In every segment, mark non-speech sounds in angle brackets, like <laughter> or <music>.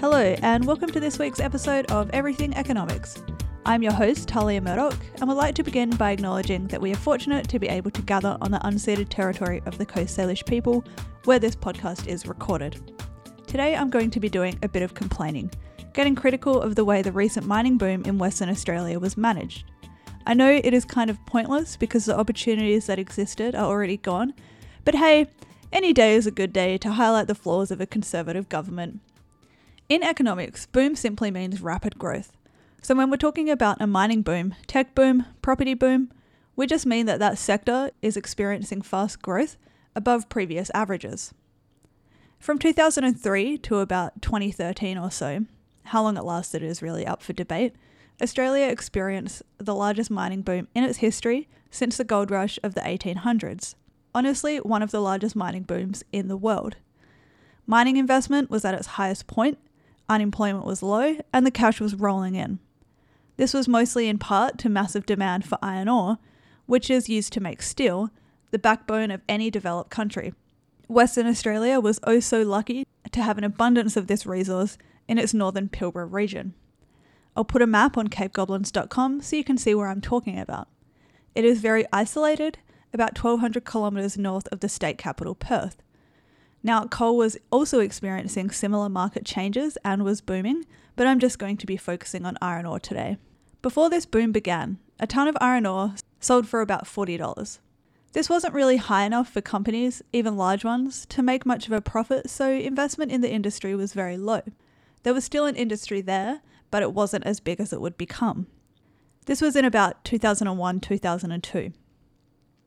Hello, and welcome to this week's episode of Everything Economics. I'm your host, Talia Murdoch, and would like to begin by acknowledging that we are fortunate to be able to gather on the unceded territory of the Coast Salish people, where this podcast is recorded. Today I'm going to be doing a bit of complaining, getting critical of the way the recent mining boom in Western Australia was managed. I know it is kind of pointless because the opportunities that existed are already gone, but hey, any day is a good day to highlight the flaws of a conservative government. In economics, boom simply means rapid growth. So when we're talking about a mining boom, tech boom, property boom, we just mean that that sector is experiencing fast growth above previous averages. From 2003 to about 2013 or so, how long it lasted is really up for debate, Australia experienced the largest mining boom in its history since the gold rush of the 1800s. Honestly, one of the largest mining booms in the world. Mining investment was at its highest point, unemployment was low, and the cash was rolling in. This was mostly in part to massive demand for iron ore, which is used to make steel, the backbone of any developed country. Western Australia was oh so lucky to have an abundance of this resource in its northern Pilbara region. I'll put a map on cavegoblins.com so you can see where I'm talking about. It is very isolated, about 1200 kilometres north of the state capital, Perth. Now, coal was also experiencing similar market changes and was booming, but I'm just going to be focusing on iron ore today. Before this boom began, a ton of iron ore sold for about $40. This wasn't really high enough for companies, even large ones, to make much of a profit, so investment in the industry was very low. There was still an industry there, but it wasn't as big as it would become. This was in about 2001 2002.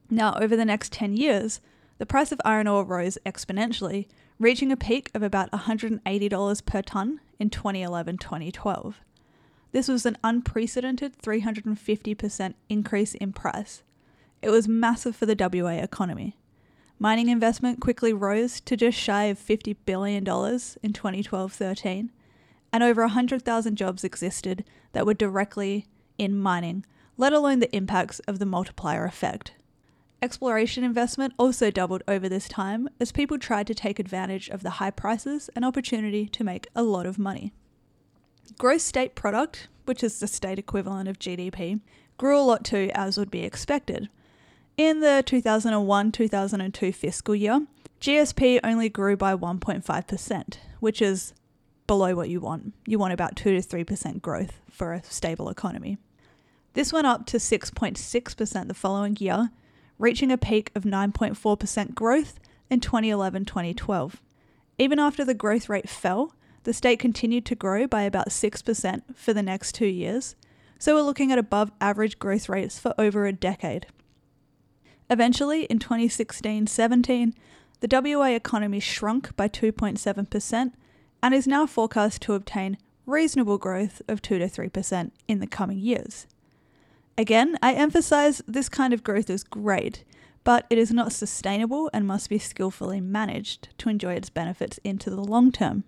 Now, over the next 10 years, the price of iron ore rose exponentially, reaching a peak of about $180 per tonne in 2011 2012. This was an unprecedented 350% increase in price. It was massive for the WA economy. Mining investment quickly rose to just shy of $50 billion in 2012 13, and over 100,000 jobs existed that were directly in mining, let alone the impacts of the multiplier effect. Exploration investment also doubled over this time as people tried to take advantage of the high prices and opportunity to make a lot of money. Gross state product, which is the state equivalent of GDP, grew a lot too, as would be expected. In the 2001 2002 fiscal year, GSP only grew by 1.5%, which is below what you want. You want about 2 to 3% growth for a stable economy. This went up to 6.6% the following year reaching a peak of 9.4% growth in 2011 2012. Even after the growth rate fell, the state continued to grow by about 6% for the next two years, so we're looking at above average growth rates for over a decade. Eventually, in 2016 17, the WA economy shrunk by 2.7% and is now forecast to obtain reasonable growth of 2 to 3% in the coming years. Again, I emphasize this kind of growth is great, but it is not sustainable and must be skillfully managed to enjoy its benefits into the long term.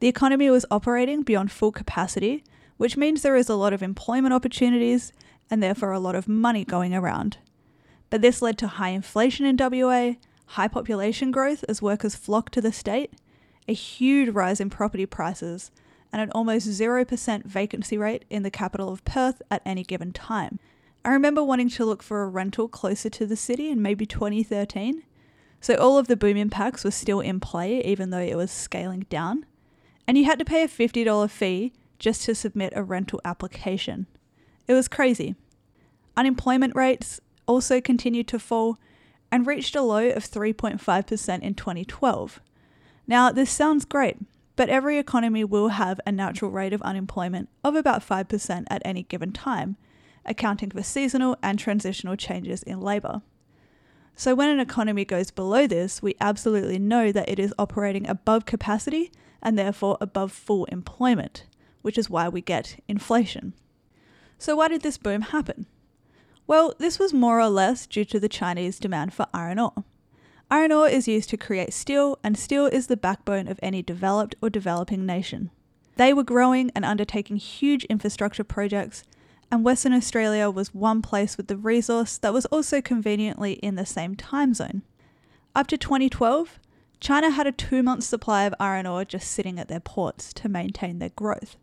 The economy was operating beyond full capacity, which means there is a lot of employment opportunities and therefore a lot of money going around. But this led to high inflation in WA, high population growth as workers flocked to the state, a huge rise in property prices, and an almost 0% vacancy rate in the capital of Perth at any given time. I remember wanting to look for a rental closer to the city in maybe 2013. So all of the boom impacts were still in play, even though it was scaling down. And you had to pay a $50 fee just to submit a rental application. It was crazy. Unemployment rates also continued to fall and reached a low of 3.5% in 2012. Now, this sounds great, but every economy will have a natural rate of unemployment of about 5% at any given time, accounting for seasonal and transitional changes in labour. So, when an economy goes below this, we absolutely know that it is operating above capacity and therefore above full employment, which is why we get inflation. So, why did this boom happen? Well, this was more or less due to the Chinese demand for iron ore. Iron ore is used to create steel, and steel is the backbone of any developed or developing nation. They were growing and undertaking huge infrastructure projects, and Western Australia was one place with the resource that was also conveniently in the same time zone. Up to 2012, China had a two month supply of iron ore just sitting at their ports to maintain their growth.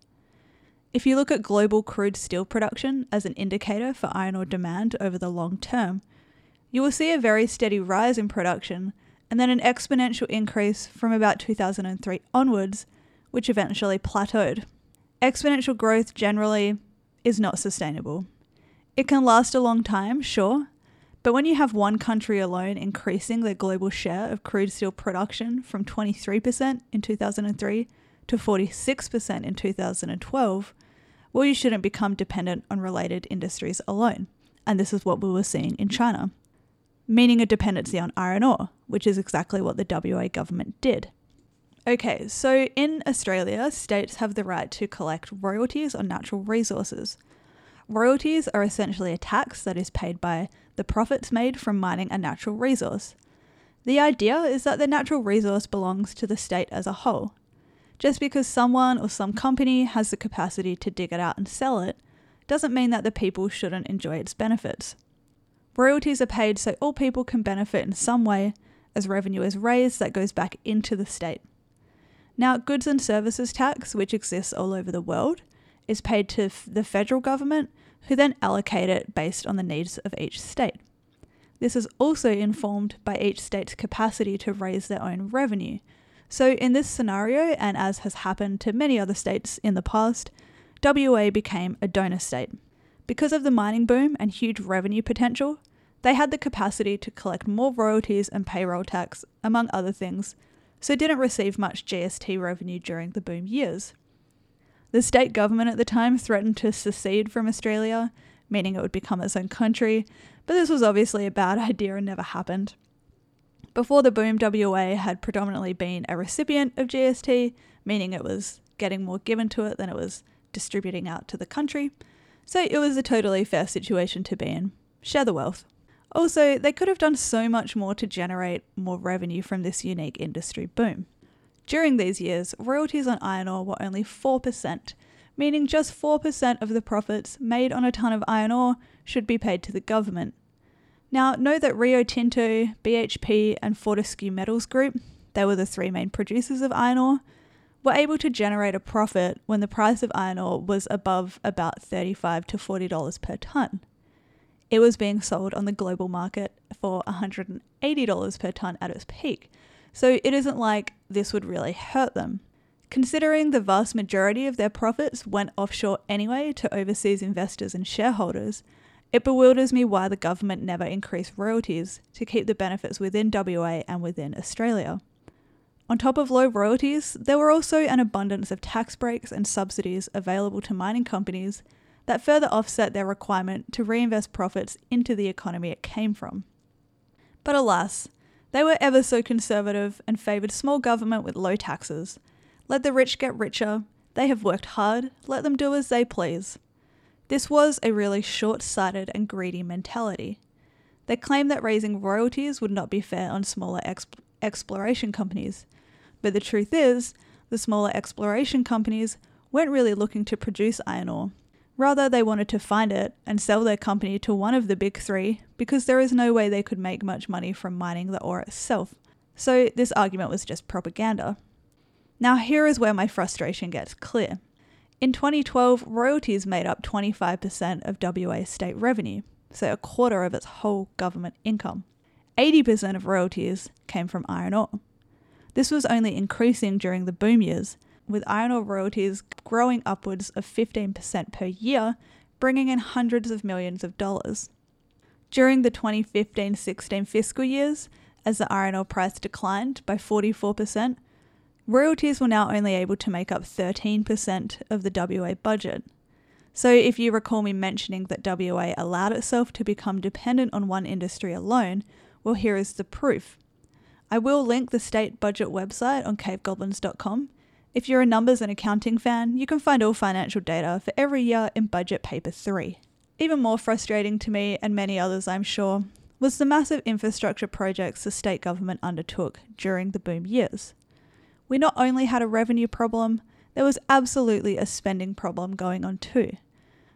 If you look at global crude steel production as an indicator for iron ore demand over the long term, you will see a very steady rise in production and then an exponential increase from about 2003 onwards, which eventually plateaued. Exponential growth generally is not sustainable. It can last a long time, sure, but when you have one country alone increasing their global share of crude steel production from 23% in 2003 to 46% in 2012, well, you shouldn't become dependent on related industries alone. And this is what we were seeing in China, meaning a dependency on iron ore, which is exactly what the WA government did. Okay, so in Australia, states have the right to collect royalties on natural resources. Royalties are essentially a tax that is paid by the profits made from mining a natural resource. The idea is that the natural resource belongs to the state as a whole. Just because someone or some company has the capacity to dig it out and sell it, doesn't mean that the people shouldn't enjoy its benefits. Royalties are paid so all people can benefit in some way, as revenue is raised that goes back into the state. Now, goods and services tax, which exists all over the world, is paid to the federal government, who then allocate it based on the needs of each state. This is also informed by each state's capacity to raise their own revenue. So, in this scenario, and as has happened to many other states in the past, WA became a donor state. Because of the mining boom and huge revenue potential, they had the capacity to collect more royalties and payroll tax, among other things, so didn't receive much GST revenue during the boom years. The state government at the time threatened to secede from Australia, meaning it would become its own country, but this was obviously a bad <laughs> idea and never happened. Before the boom, WA had predominantly been a recipient of GST, meaning it was getting more given to it than it was distributing out to the country, so it was a totally fair situation to be in. Share the wealth. Also, they could have done so much more to generate more revenue from this unique industry boom. During these years, royalties on iron ore were only 4%, meaning just 4% of the profits made on a ton of iron ore should be paid to the government. Now, know that Rio Tinto, BHP, and Fortescue Metals Group, they were the three main producers of iron ore, were able to generate a profit when the price of iron ore was above about 35 to $40 per tonne it was being sold on the global market for $180 per tonne at its peak. So it isn't like this would really hurt them. Considering the vast majority of their profits went offshore anyway to overseas investors and shareholders, it bewilders me why the government never increased royalties to keep the benefits within WA and within Australia. On top of low royalties, there were also an abundance of tax breaks and subsidies available to mining companies that further offset their requirement to reinvest profits into the economy it came from. But alas, they were ever so conservative and favoured small government with low taxes. Let the rich get richer, they have worked hard, let them do as they please. This was a really short sighted and greedy mentality. They claimed that raising royalties would not be fair on smaller exp- exploration companies. But the truth is, the smaller exploration companies weren't really looking to produce iron ore. Rather, they wanted to find it and sell their company to one of the big three because there is no way they could make much money from mining the ore itself. So, this argument was just propaganda. Now, here is where my frustration gets clear. In 2012, royalties made up 25% of WA state revenue, so a quarter of its whole government income. 80% of royalties came from iron ore. This was only increasing during the boom years, with iron ore royalties growing upwards of 15% per year, bringing in hundreds of millions of dollars. During the 2015 16 fiscal years, as the iron ore price declined by 44%, royalties were now only able to make up 13% of the WA budget. So, if you recall me mentioning that WA allowed itself to become dependent on one industry alone, well, here is the proof. I will link the state budget website on cavegoblins.com if you're a numbers and accounting fan, you can find all financial data for every year in Budget Paper 3. Even more frustrating to me and many others, I'm sure, was the massive infrastructure projects the state government undertook during the boom years. We not only had a revenue problem, there was absolutely a spending problem going on too.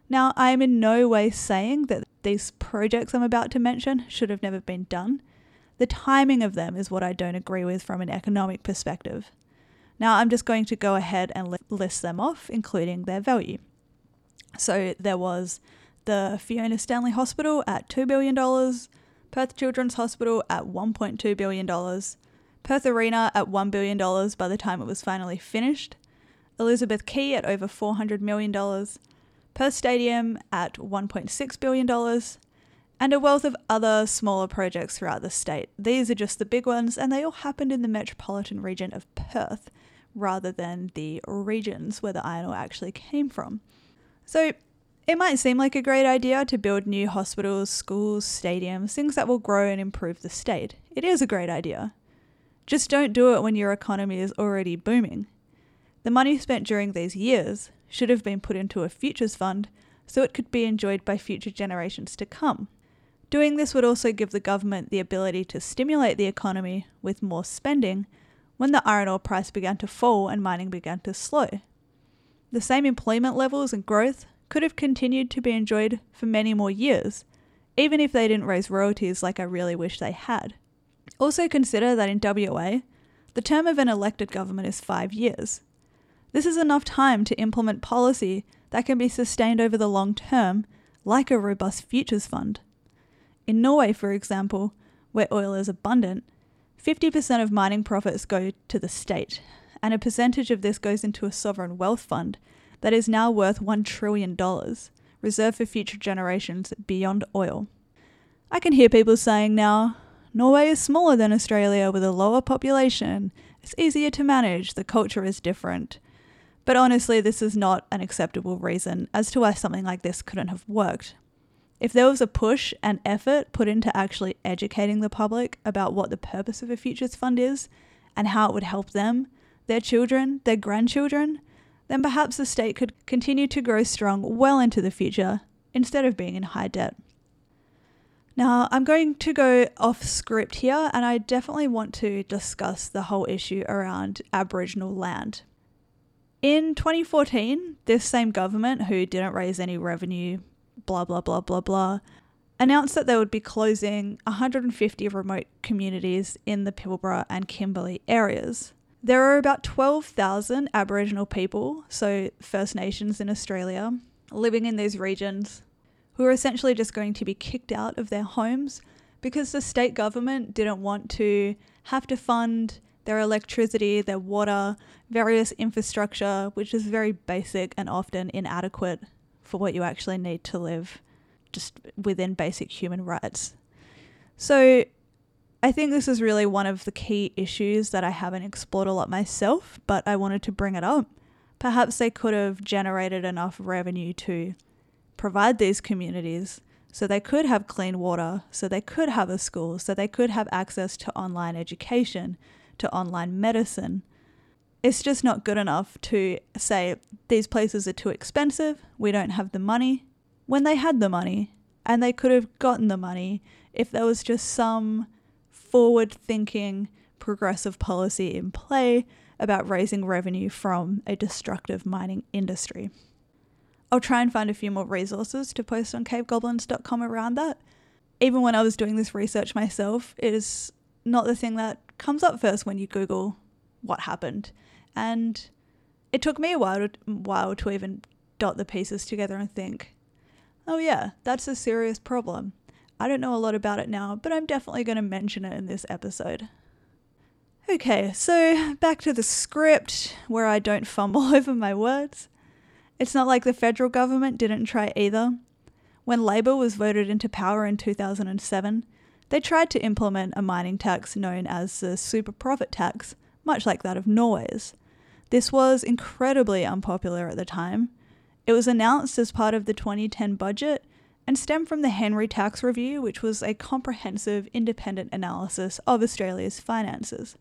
Now, I am in no way saying that these projects I'm about to mention should have never been done. The timing of them is what I don't agree with from an economic perspective. Now, I'm just going to go ahead and list them off, including their value. So, there was the Fiona Stanley Hospital at $2 billion, Perth Children's Hospital at $1.2 billion, Perth Arena at $1 billion by the time it was finally finished, Elizabeth Quay at over $400 million, Perth Stadium at $1.6 billion, and a wealth of other smaller projects throughout the state. These are just the big ones, and they all happened in the metropolitan region of Perth rather than the regions where the iron ore actually came from. So it might seem like a great idea to build new hospitals, schools, stadiums, things that will grow and improve the state. It is a great idea. Just don't do it when your economy is already booming. The money spent during these years should have been put into a futures fund so it could be enjoyed by future generations to come. Doing this would also give the government the ability to stimulate the economy with more spending when the iron ore price began to fall and mining began to slow. The same employment levels and growth could have continued to be enjoyed for many more years, even if they didn't raise royalties like I really wish they had. Also, consider that in WA, the term of an elected government is five years. This is enough time to implement policy that can be sustained over the long term, like a robust futures fund. In Norway, for example, where oil is abundant, 50% of mining profits go to the state, and a percentage of this goes into a sovereign wealth fund that is now worth $1 trillion, reserved for future generations beyond oil. I can hear people saying now, Norway is smaller than Australia with a lower population, it's easier to manage, the culture is different. But honestly, this is not an acceptable reason as to why something like this couldn't have worked. If there was a push and effort put into actually educating the public about what the purpose of a futures fund is and how it would help them, their children, their grandchildren, then perhaps the state could continue to grow strong well into the future instead of being in high debt. Now, I'm going to go off script here, and I definitely want to discuss the whole issue around Aboriginal land. In 2014, this same government, who didn't raise any revenue, blah, blah, blah, blah, blah, announced that they would be closing 150 remote communities in the Pilbara and Kimberley areas. There are about 12,000 Aboriginal people, so First Nations in Australia, living in these regions who are essentially just going to be kicked out of their homes because the state government didn't want to have to fund their electricity, their water, various infrastructure, which is very basic and often inadequate for what you actually need to live just within basic human rights. So I think this is really one of the key issues that I haven't explored a lot myself, but I wanted to bring it up. Perhaps they could have generated enough revenue to provide these communities so they could have clean water, so they could have a school, so they could have access to online education, to online medicine. It's just not good enough to say these places are too expensive, we don't have the money, when they had the money, and they could have gotten the money if there was just some forward thinking, progressive policy in play about raising revenue from a destructive mining industry. I'll try and find a few more resources to post on cavegoblins.com around that. Even when I was doing this research myself, it is not the thing that comes up first when you Google what happened. And it took me a while to, while to even dot the pieces together and think, oh, yeah, that's a serious problem. I don't know a lot about it now, but I'm definitely going to mention it in this episode. Okay, so back to the script where I don't fumble <laughs> over my words. It's not like the federal government didn't try either. When Labor was voted into power in 2007, they tried to implement a mining tax known as the super profit tax, much like that of Norway's. This was incredibly unpopular at the time. It was announced as part of the 2010 budget and stemmed from the Henry Tax Review, which was a comprehensive independent analysis of Australia's finances.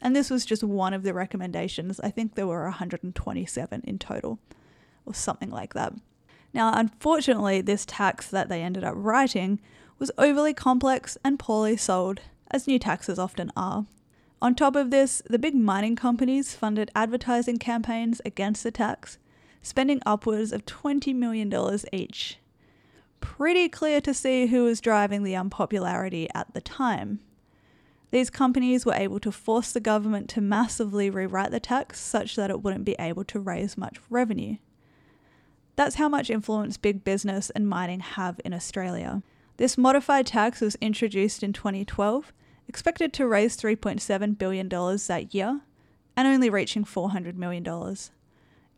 And this was just one of the recommendations. I think there were 127 in total, or something like that. Now, unfortunately, this tax that they ended up writing was overly complex and poorly sold, as new taxes often are. On top of this, the big mining companies funded advertising campaigns against the tax, spending upwards of $20 million each pretty clear to see who was driving the unpopularity at the time. These companies were able to force the government to massively rewrite the tax such that it wouldn't be able to raise much revenue. That's how much influence big business and mining have in Australia. This modified tax was introduced in 2012, expected to raise $3.7 billion that year, and only reaching $400 million.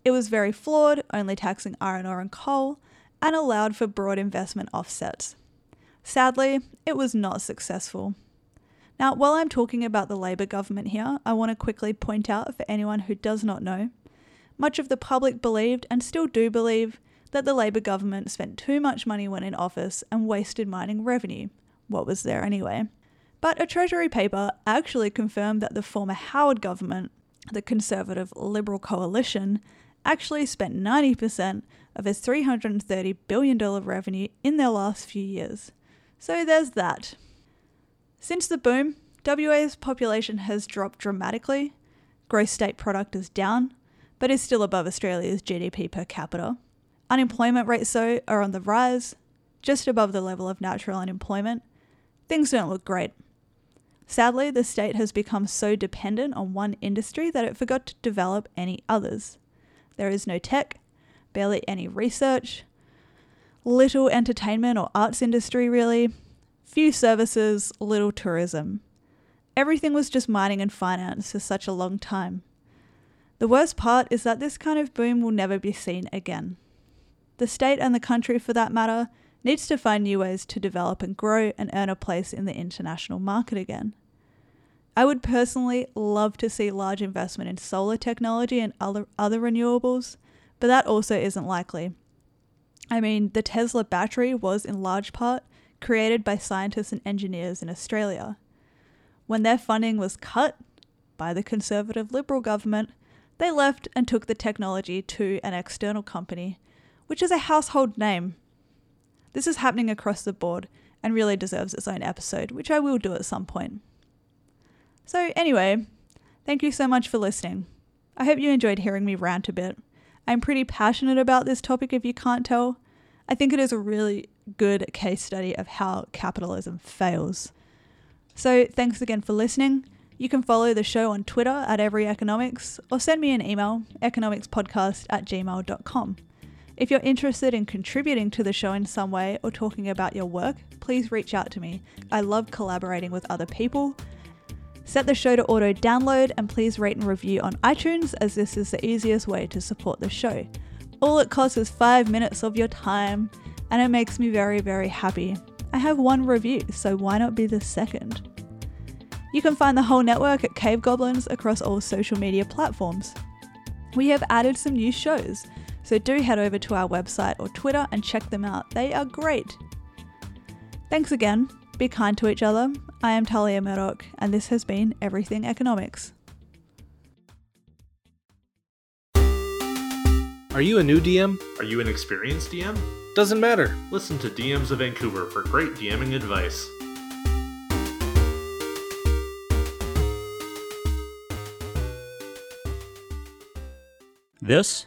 It was very flawed, only taxing iron ore and coal, and allowed for broad investment offsets. Sadly, it was not successful. Now, while I'm talking about the Labor government here, I want to quickly point out for anyone who does not know much of the public believed and still do believe that the Labor government spent too much money when in office and wasted mining revenue. What was there anyway? But a Treasury paper actually confirmed that the former Howard government, the Conservative Liberal coalition, actually spent 90% of its $330 billion revenue in their last few years. So there's that. Since the boom, WA's population has dropped dramatically. Gross state product is down, but is still above Australia's GDP per capita. Unemployment rates, though, are on the rise, just above the level of natural unemployment. Things don't look great. Sadly, the state has become so dependent on one industry that it forgot to develop any others. There is no tech, barely any research, little entertainment or arts industry, really, few services, little tourism. Everything was just mining and finance for such a long time. The worst part is that this kind of boom will never be seen again. The state and the country, for that matter, needs to find new ways to develop and grow and earn a place in the international market again. I would personally love to see large investment in solar technology and other, other renewables, but that also isn't likely. I mean, the Tesla battery was in large part created by scientists and engineers in Australia. When their funding was cut by the Conservative Liberal government, they left and took the technology to an external company, which is a household name. This is happening across the board and really deserves its own episode, which I will do at some point. So, anyway, thank you so much for listening. I hope you enjoyed hearing me rant a bit. I'm pretty passionate about this topic if you can't tell. I think it is a really good case study of how capitalism fails. So, thanks again for listening. You can follow the show on Twitter at Every Economics or send me an email, economicspodcast at gmail.com. If you're interested in contributing to the show in some way or talking about your work, please reach out to me. I love collaborating with other people. Set the show to auto download and please rate and review on iTunes as this is the easiest way to support the show. All it costs is five minutes of your time and it makes me very, very happy. I have one review, so why not be the second? You can find the whole network at Cave Goblins across all social media platforms. We have added some new shows, so do head over to our website or Twitter and check them out. They are great. Thanks again. Be kind to each other. I am Talia Murdoch, and this has been Everything Economics. Are you a new DM? Are you an experienced DM? Doesn't matter. Listen to DMs of Vancouver for great DMing advice. This